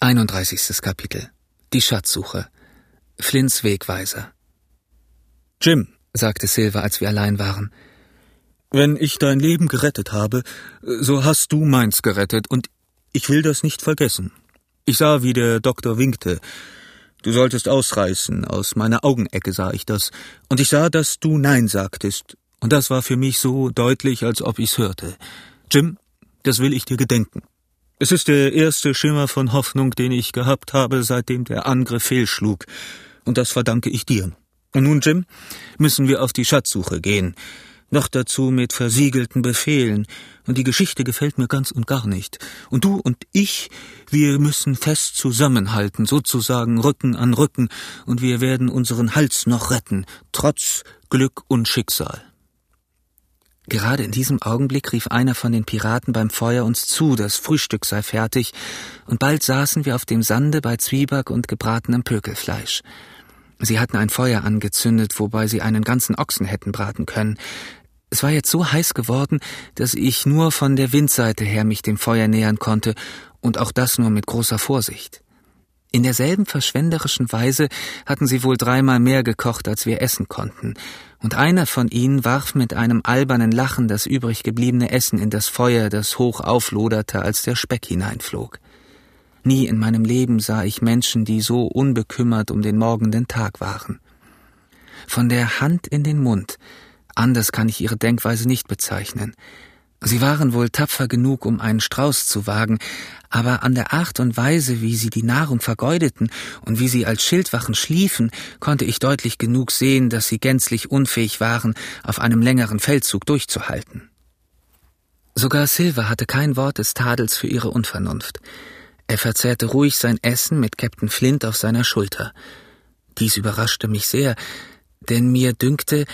31. Kapitel Die Schatzsuche Flints Wegweiser Jim, sagte Silver, als wir allein waren, wenn ich dein Leben gerettet habe, so hast du meins gerettet, und ich will das nicht vergessen. Ich sah, wie der Doktor winkte. Du solltest ausreißen, aus meiner Augenecke sah ich das, und ich sah, dass du Nein sagtest, und das war für mich so deutlich, als ob ich's hörte. Jim, das will ich dir gedenken. Es ist der erste Schimmer von Hoffnung, den ich gehabt habe, seitdem der Angriff fehlschlug. Und das verdanke ich dir. Und nun, Jim, müssen wir auf die Schatzsuche gehen. Noch dazu mit versiegelten Befehlen. Und die Geschichte gefällt mir ganz und gar nicht. Und du und ich, wir müssen fest zusammenhalten, sozusagen Rücken an Rücken, und wir werden unseren Hals noch retten, trotz Glück und Schicksal. Gerade in diesem Augenblick rief einer von den Piraten beim Feuer uns zu, das Frühstück sei fertig, und bald saßen wir auf dem Sande bei Zwieback und gebratenem Pökelfleisch. Sie hatten ein Feuer angezündet, wobei sie einen ganzen Ochsen hätten braten können. Es war jetzt so heiß geworden, dass ich nur von der Windseite her mich dem Feuer nähern konnte, und auch das nur mit großer Vorsicht. In derselben verschwenderischen Weise hatten sie wohl dreimal mehr gekocht, als wir essen konnten, und einer von ihnen warf mit einem albernen Lachen das übrig gebliebene Essen in das Feuer, das hoch aufloderte, als der Speck hineinflog. Nie in meinem Leben sah ich Menschen, die so unbekümmert um den morgenden Tag waren. Von der Hand in den Mund, anders kann ich ihre Denkweise nicht bezeichnen, Sie waren wohl tapfer genug, um einen Strauß zu wagen, aber an der Art und Weise, wie sie die Nahrung vergeudeten und wie sie als Schildwachen schliefen, konnte ich deutlich genug sehen, dass sie gänzlich unfähig waren, auf einem längeren Feldzug durchzuhalten. Sogar Silver hatte kein Wort des Tadels für ihre Unvernunft. Er verzehrte ruhig sein Essen mit Captain Flint auf seiner Schulter. Dies überraschte mich sehr, denn mir dünkte,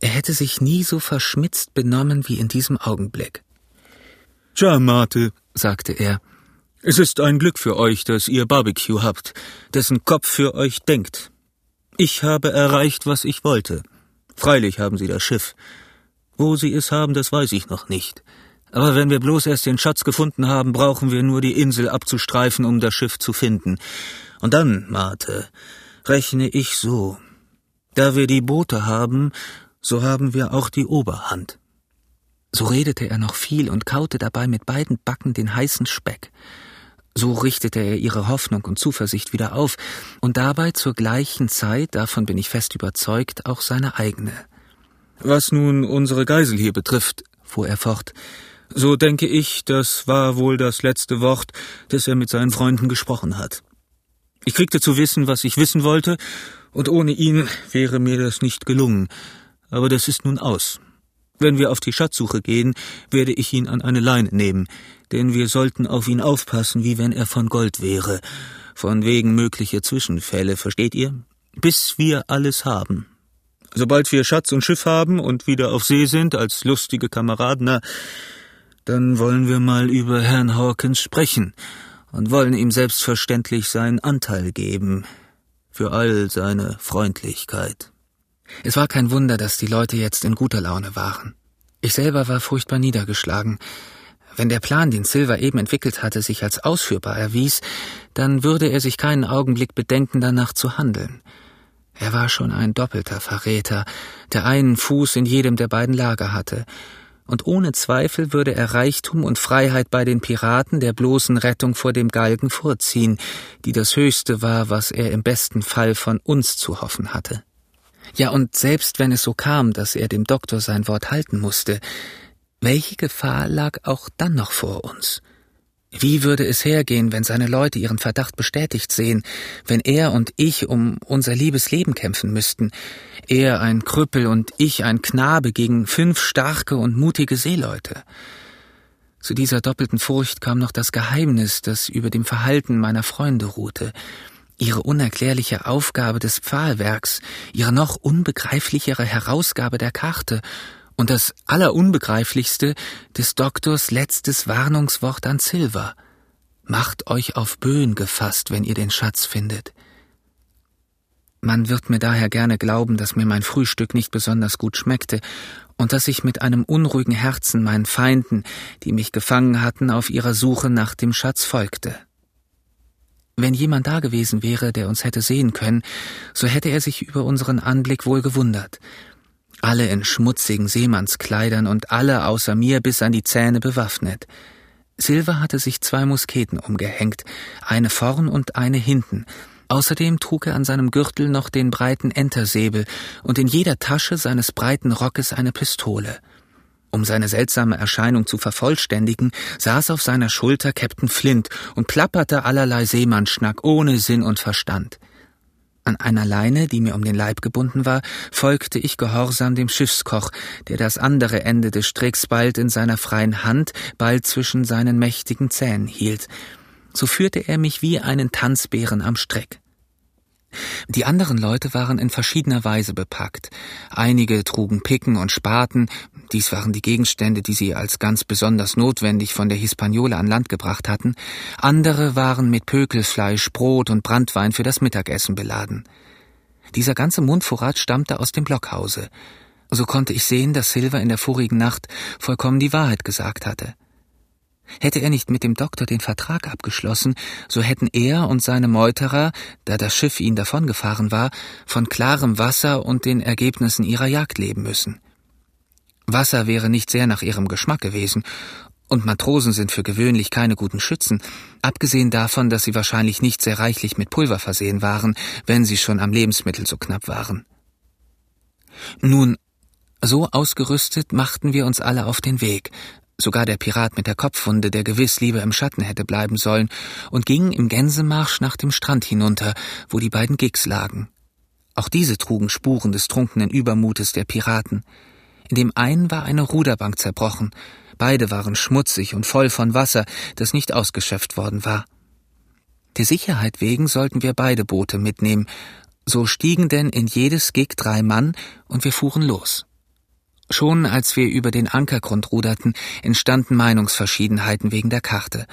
er hätte sich nie so verschmitzt benommen wie in diesem Augenblick. Tja, Mate, sagte er, es ist ein Glück für euch, dass ihr Barbecue habt, dessen Kopf für euch denkt. Ich habe erreicht, was ich wollte. Freilich haben sie das Schiff. Wo sie es haben, das weiß ich noch nicht. Aber wenn wir bloß erst den Schatz gefunden haben, brauchen wir nur die Insel abzustreifen, um das Schiff zu finden. Und dann, Mate, rechne ich so. Da wir die Boote haben, so haben wir auch die Oberhand. So redete er noch viel und kaute dabei mit beiden Backen den heißen Speck. So richtete er ihre Hoffnung und Zuversicht wieder auf und dabei zur gleichen Zeit, davon bin ich fest überzeugt, auch seine eigene. Was nun unsere Geisel hier betrifft, fuhr er fort, so denke ich, das war wohl das letzte Wort, das er mit seinen Freunden gesprochen hat. Ich kriegte zu wissen, was ich wissen wollte, und ohne ihn wäre mir das nicht gelungen, aber das ist nun aus. Wenn wir auf die Schatzsuche gehen, werde ich ihn an eine Leine nehmen, denn wir sollten auf ihn aufpassen, wie wenn er von Gold wäre, von wegen möglicher Zwischenfälle, versteht ihr? Bis wir alles haben. Sobald wir Schatz und Schiff haben und wieder auf See sind, als lustige Kameraden, dann wollen wir mal über Herrn Hawkins sprechen und wollen ihm selbstverständlich seinen Anteil geben für all seine Freundlichkeit. Es war kein Wunder, dass die Leute jetzt in guter Laune waren. Ich selber war furchtbar niedergeschlagen. Wenn der Plan, den Silver eben entwickelt hatte, sich als ausführbar erwies, dann würde er sich keinen Augenblick bedenken, danach zu handeln. Er war schon ein doppelter Verräter, der einen Fuß in jedem der beiden Lager hatte, und ohne Zweifel würde er Reichtum und Freiheit bei den Piraten der bloßen Rettung vor dem Galgen vorziehen, die das Höchste war, was er im besten Fall von uns zu hoffen hatte. Ja, und selbst wenn es so kam, dass er dem Doktor sein Wort halten musste, welche Gefahr lag auch dann noch vor uns? Wie würde es hergehen, wenn seine Leute ihren Verdacht bestätigt sehen, wenn er und ich um unser liebes Leben kämpfen müssten, er ein Krüppel und ich ein Knabe gegen fünf starke und mutige Seeleute? Zu dieser doppelten Furcht kam noch das Geheimnis, das über dem Verhalten meiner Freunde ruhte, ihre unerklärliche Aufgabe des Pfahlwerks, ihre noch unbegreiflichere Herausgabe der Karte und das Allerunbegreiflichste des Doktors letztes Warnungswort an Silver. Macht euch auf Böen gefasst, wenn ihr den Schatz findet. Man wird mir daher gerne glauben, dass mir mein Frühstück nicht besonders gut schmeckte und dass ich mit einem unruhigen Herzen meinen Feinden, die mich gefangen hatten, auf ihrer Suche nach dem Schatz folgte. Wenn jemand da gewesen wäre, der uns hätte sehen können, so hätte er sich über unseren Anblick wohl gewundert. Alle in schmutzigen Seemannskleidern und alle außer mir bis an die Zähne bewaffnet. Silver hatte sich zwei Musketen umgehängt, eine vorn und eine hinten. Außerdem trug er an seinem Gürtel noch den breiten Entersäbel und in jeder Tasche seines breiten Rockes eine Pistole. Um seine seltsame Erscheinung zu vervollständigen, saß auf seiner Schulter Captain Flint und plapperte allerlei Seemannschnack ohne Sinn und Verstand. An einer Leine, die mir um den Leib gebunden war, folgte ich gehorsam dem Schiffskoch, der das andere Ende des Stricks bald in seiner freien Hand, bald zwischen seinen mächtigen Zähnen hielt. So führte er mich wie einen Tanzbären am Strick. Die anderen Leute waren in verschiedener Weise bepackt. Einige trugen Picken und Spaten, dies waren die Gegenstände, die sie als ganz besonders notwendig von der Hispaniola an Land gebracht hatten, andere waren mit Pökelfleisch, Brot und Brandwein für das Mittagessen beladen. Dieser ganze Mundvorrat stammte aus dem Blockhause. So konnte ich sehen, dass Silver in der vorigen Nacht vollkommen die Wahrheit gesagt hatte. Hätte er nicht mit dem Doktor den Vertrag abgeschlossen, so hätten er und seine Meuterer, da das Schiff ihnen davongefahren war, von klarem Wasser und den Ergebnissen ihrer Jagd leben müssen. Wasser wäre nicht sehr nach ihrem Geschmack gewesen, und Matrosen sind für gewöhnlich keine guten Schützen, abgesehen davon, dass sie wahrscheinlich nicht sehr reichlich mit Pulver versehen waren, wenn sie schon am Lebensmittel so knapp waren. Nun, so ausgerüstet machten wir uns alle auf den Weg, sogar der Pirat mit der Kopfwunde, der gewiss lieber im Schatten hätte bleiben sollen, und gingen im Gänsemarsch nach dem Strand hinunter, wo die beiden Gigs lagen. Auch diese trugen Spuren des trunkenen Übermutes der Piraten. In dem einen war eine Ruderbank zerbrochen, beide waren schmutzig und voll von Wasser, das nicht ausgeschöpft worden war. Der Sicherheit wegen sollten wir beide Boote mitnehmen, so stiegen denn in jedes Gig drei Mann und wir fuhren los. Schon als wir über den Ankergrund ruderten, entstanden Meinungsverschiedenheiten wegen der Karte.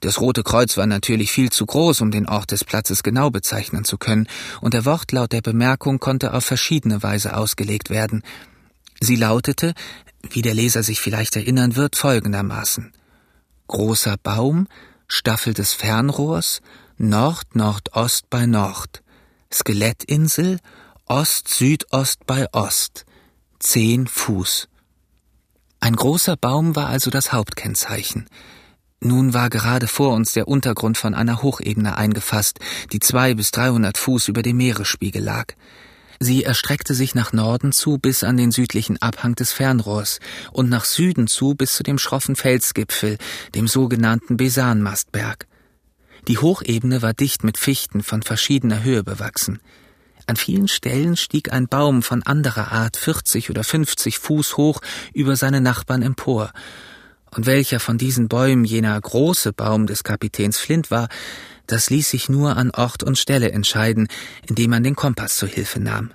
Das Rote Kreuz war natürlich viel zu groß, um den Ort des Platzes genau bezeichnen zu können, und der Wortlaut der Bemerkung konnte auf verschiedene Weise ausgelegt werden. Sie lautete, wie der Leser sich vielleicht erinnern wird, folgendermaßen Großer Baum, Staffel des Fernrohrs, Nord-Nordost bei Nord, Skelettinsel, Ost-Südost bei Ost, zehn Fuß. Ein großer Baum war also das Hauptkennzeichen. Nun war gerade vor uns der Untergrund von einer Hochebene eingefasst, die zwei bis dreihundert Fuß über dem Meeresspiegel lag. Sie erstreckte sich nach Norden zu bis an den südlichen Abhang des Fernrohrs und nach Süden zu bis zu dem schroffen Felsgipfel, dem sogenannten Besanmastberg. Die Hochebene war dicht mit Fichten von verschiedener Höhe bewachsen. An vielen Stellen stieg ein Baum von anderer Art 40 oder 50 Fuß hoch über seine Nachbarn empor. Und welcher von diesen Bäumen jener große Baum des Kapitäns Flint war, das ließ sich nur an Ort und Stelle entscheiden, indem man den Kompass zur Hilfe nahm.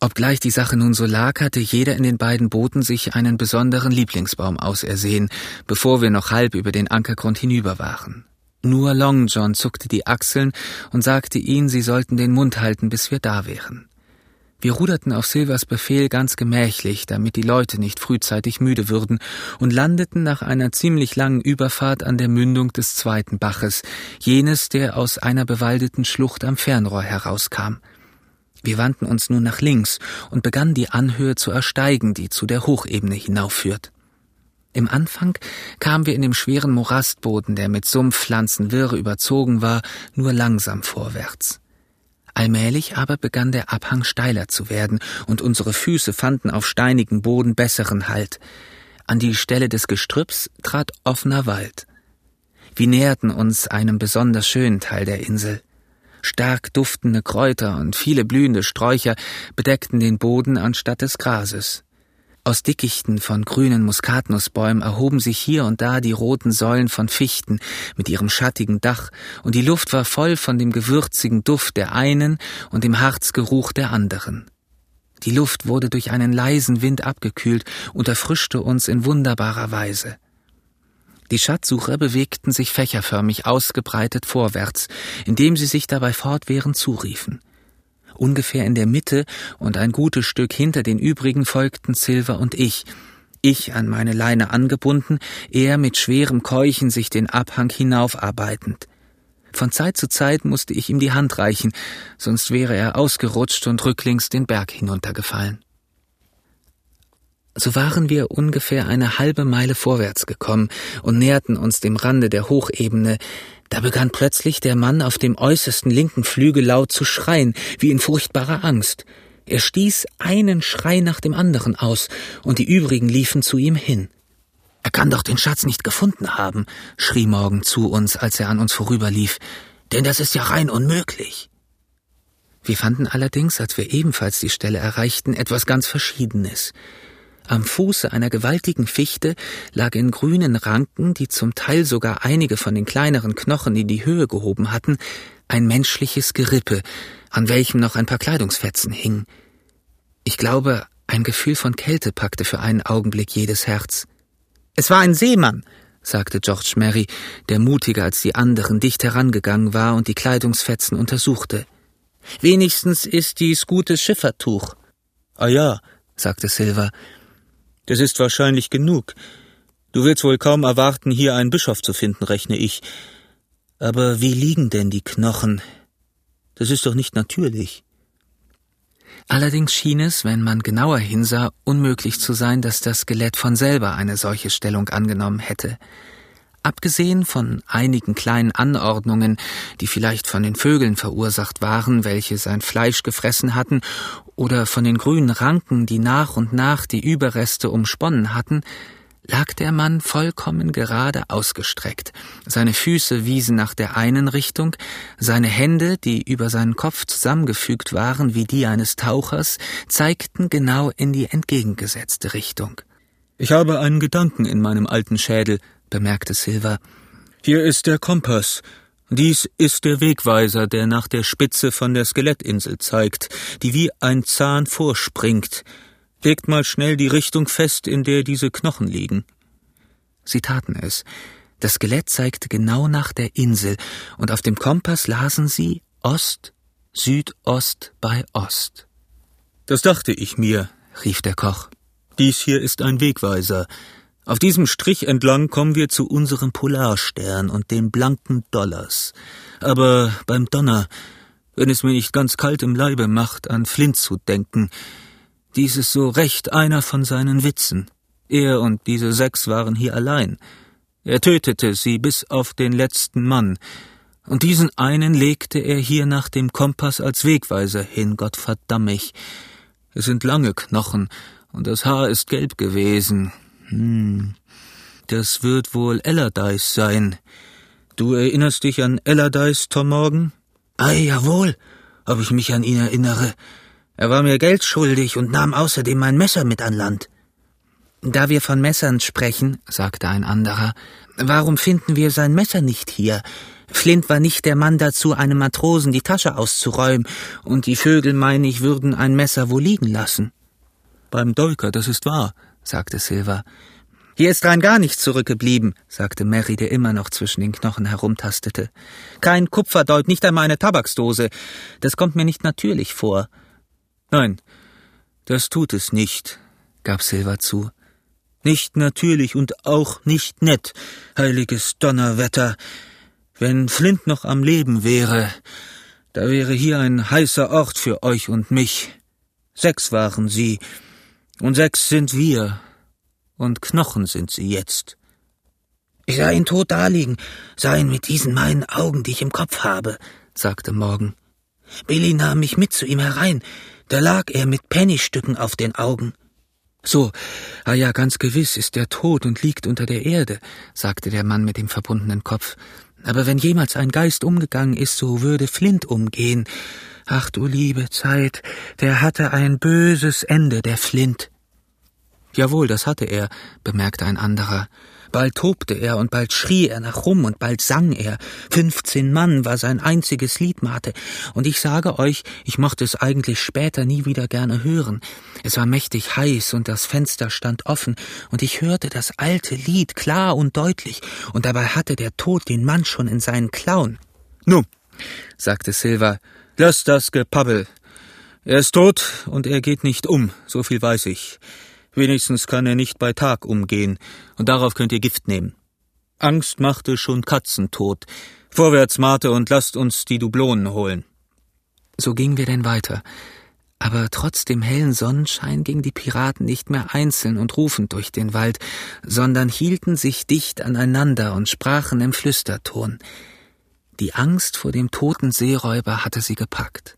Obgleich die Sache nun so lag, hatte jeder in den beiden Booten sich einen besonderen Lieblingsbaum ausersehen, bevor wir noch halb über den Ankergrund hinüber waren. Nur Long John zuckte die Achseln und sagte ihnen, sie sollten den Mund halten, bis wir da wären. Wir ruderten auf Silvers Befehl ganz gemächlich, damit die Leute nicht frühzeitig müde würden, und landeten nach einer ziemlich langen Überfahrt an der Mündung des zweiten Baches, jenes, der aus einer bewaldeten Schlucht am Fernrohr herauskam. Wir wandten uns nun nach links und begannen die Anhöhe zu ersteigen, die zu der Hochebene hinaufführt. Im Anfang kamen wir in dem schweren Morastboden, der mit Sumpfpflanzen wirr überzogen war, nur langsam vorwärts. Allmählich aber begann der Abhang steiler zu werden, und unsere Füße fanden auf steinigen Boden besseren Halt. An die Stelle des Gestrüpps trat offener Wald. Wir näherten uns einem besonders schönen Teil der Insel. Stark duftende Kräuter und viele blühende Sträucher bedeckten den Boden anstatt des Grases. Aus Dickichten von grünen Muskatnussbäumen erhoben sich hier und da die roten Säulen von Fichten mit ihrem schattigen Dach, und die Luft war voll von dem gewürzigen Duft der einen und dem Harzgeruch der anderen. Die Luft wurde durch einen leisen Wind abgekühlt und erfrischte uns in wunderbarer Weise. Die Schatzsucher bewegten sich fächerförmig ausgebreitet vorwärts, indem sie sich dabei fortwährend zuriefen. Ungefähr in der Mitte und ein gutes Stück hinter den übrigen folgten Silver und ich, ich an meine Leine angebunden, er mit schwerem Keuchen sich den Abhang hinaufarbeitend. Von Zeit zu Zeit musste ich ihm die Hand reichen, sonst wäre er ausgerutscht und rücklings den Berg hinuntergefallen. So waren wir ungefähr eine halbe Meile vorwärts gekommen und näherten uns dem Rande der Hochebene, da begann plötzlich der Mann auf dem äußersten linken Flügel laut zu schreien, wie in furchtbarer Angst. Er stieß einen Schrei nach dem anderen aus, und die übrigen liefen zu ihm hin. Er kann doch den Schatz nicht gefunden haben, schrie Morgan zu uns, als er an uns vorüberlief, denn das ist ja rein unmöglich. Wir fanden allerdings, als wir ebenfalls die Stelle erreichten, etwas ganz Verschiedenes. Am Fuße einer gewaltigen Fichte lag in grünen Ranken, die zum Teil sogar einige von den kleineren Knochen in die Höhe gehoben hatten, ein menschliches Gerippe, an welchem noch ein paar Kleidungsfetzen hingen. Ich glaube, ein Gefühl von Kälte packte für einen Augenblick jedes Herz. Es war ein Seemann, sagte George Mary, der mutiger als die anderen dicht herangegangen war und die Kleidungsfetzen untersuchte. Wenigstens ist dies gutes Schiffertuch. Ah ja, sagte Silver, das ist wahrscheinlich genug. Du willst wohl kaum erwarten, hier einen Bischof zu finden, rechne ich. Aber wie liegen denn die Knochen? Das ist doch nicht natürlich. Allerdings schien es, wenn man genauer hinsah, unmöglich zu sein, dass das Skelett von selber eine solche Stellung angenommen hätte. Abgesehen von einigen kleinen Anordnungen, die vielleicht von den Vögeln verursacht waren, welche sein Fleisch gefressen hatten, oder von den grünen Ranken, die nach und nach die Überreste umsponnen hatten, lag der Mann vollkommen gerade ausgestreckt. Seine Füße wiesen nach der einen Richtung, seine Hände, die über seinen Kopf zusammengefügt waren wie die eines Tauchers, zeigten genau in die entgegengesetzte Richtung. Ich habe einen Gedanken in meinem alten Schädel, bemerkte Silver. Hier ist der Kompass. Dies ist der Wegweiser, der nach der Spitze von der Skelettinsel zeigt, die wie ein Zahn vorspringt. Legt mal schnell die Richtung fest, in der diese Knochen liegen. Sie taten es. Das Skelett zeigte genau nach der Insel, und auf dem Kompass lasen sie Ost, Südost bei Ost. Das dachte ich mir, rief der Koch. Dies hier ist ein Wegweiser. Auf diesem Strich entlang kommen wir zu unserem Polarstern und den blanken Dollars. Aber beim Donner, wenn es mir nicht ganz kalt im Leibe macht, an Flint zu denken, dies ist so recht einer von seinen Witzen. Er und diese sechs waren hier allein. Er tötete sie bis auf den letzten Mann, und diesen einen legte er hier nach dem Kompass als Wegweiser hin, Gott verdamm mich. Es sind lange Knochen, und das Haar ist gelb gewesen, hm, das wird wohl Allardyce sein. Du erinnerst dich an Allardyce, Tom Morgan? Ei, jawohl, ob ich mich an ihn erinnere. Er war mir Geld schuldig und nahm außerdem mein Messer mit an Land. Da wir von Messern sprechen, sagte ein anderer, warum finden wir sein Messer nicht hier? Flint war nicht der Mann dazu, einem Matrosen die Tasche auszuräumen, und die Vögel, meine ich, würden ein Messer wohl liegen lassen. Beim Dolker, das ist wahr sagte Silver. Hier ist rein gar nichts zurückgeblieben, sagte Mary, der immer noch zwischen den Knochen herumtastete. Kein Kupferdeut, nicht einmal eine Tabaksdose. Das kommt mir nicht natürlich vor. Nein, das tut es nicht, gab Silver zu. Nicht natürlich und auch nicht nett, heiliges Donnerwetter. Wenn Flint noch am Leben wäre, da wäre hier ein heißer Ort für euch und mich. Sechs waren sie, und sechs sind wir. Und Knochen sind sie jetzt. Ich sah ihn tot daliegen, sah ihn mit diesen meinen Augen, die ich im Kopf habe, sagte Morgan. Billy nahm mich mit zu ihm herein. Da lag er mit Pennystücken auf den Augen. So, ah ja, ganz gewiss ist er tot und liegt unter der Erde, sagte der Mann mit dem verbundenen Kopf. Aber wenn jemals ein Geist umgegangen ist, so würde Flint umgehen. Ach du liebe Zeit, der hatte ein böses Ende, der Flint. Jawohl, das hatte er, bemerkte ein anderer. Bald tobte er und bald schrie er nach rum und bald sang er. Fünfzehn Mann war sein einziges Liedmate. Und ich sage euch, ich mochte es eigentlich später nie wieder gerne hören. Es war mächtig heiß und das Fenster stand offen und ich hörte das alte Lied klar und deutlich und dabei hatte der Tod den Mann schon in seinen Klauen. Nu, sagte Silver, Lass das Gepabbel. Er ist tot und er geht nicht um, so viel weiß ich. Wenigstens kann er nicht bei Tag umgehen, und darauf könnt ihr Gift nehmen. Angst machte schon Katzen tot. Vorwärts, Marte, und lasst uns die Dublonen holen. So gingen wir denn weiter. Aber trotz dem hellen Sonnenschein gingen die Piraten nicht mehr einzeln und rufend durch den Wald, sondern hielten sich dicht aneinander und sprachen im Flüsterton. Die Angst vor dem toten Seeräuber hatte sie gepackt.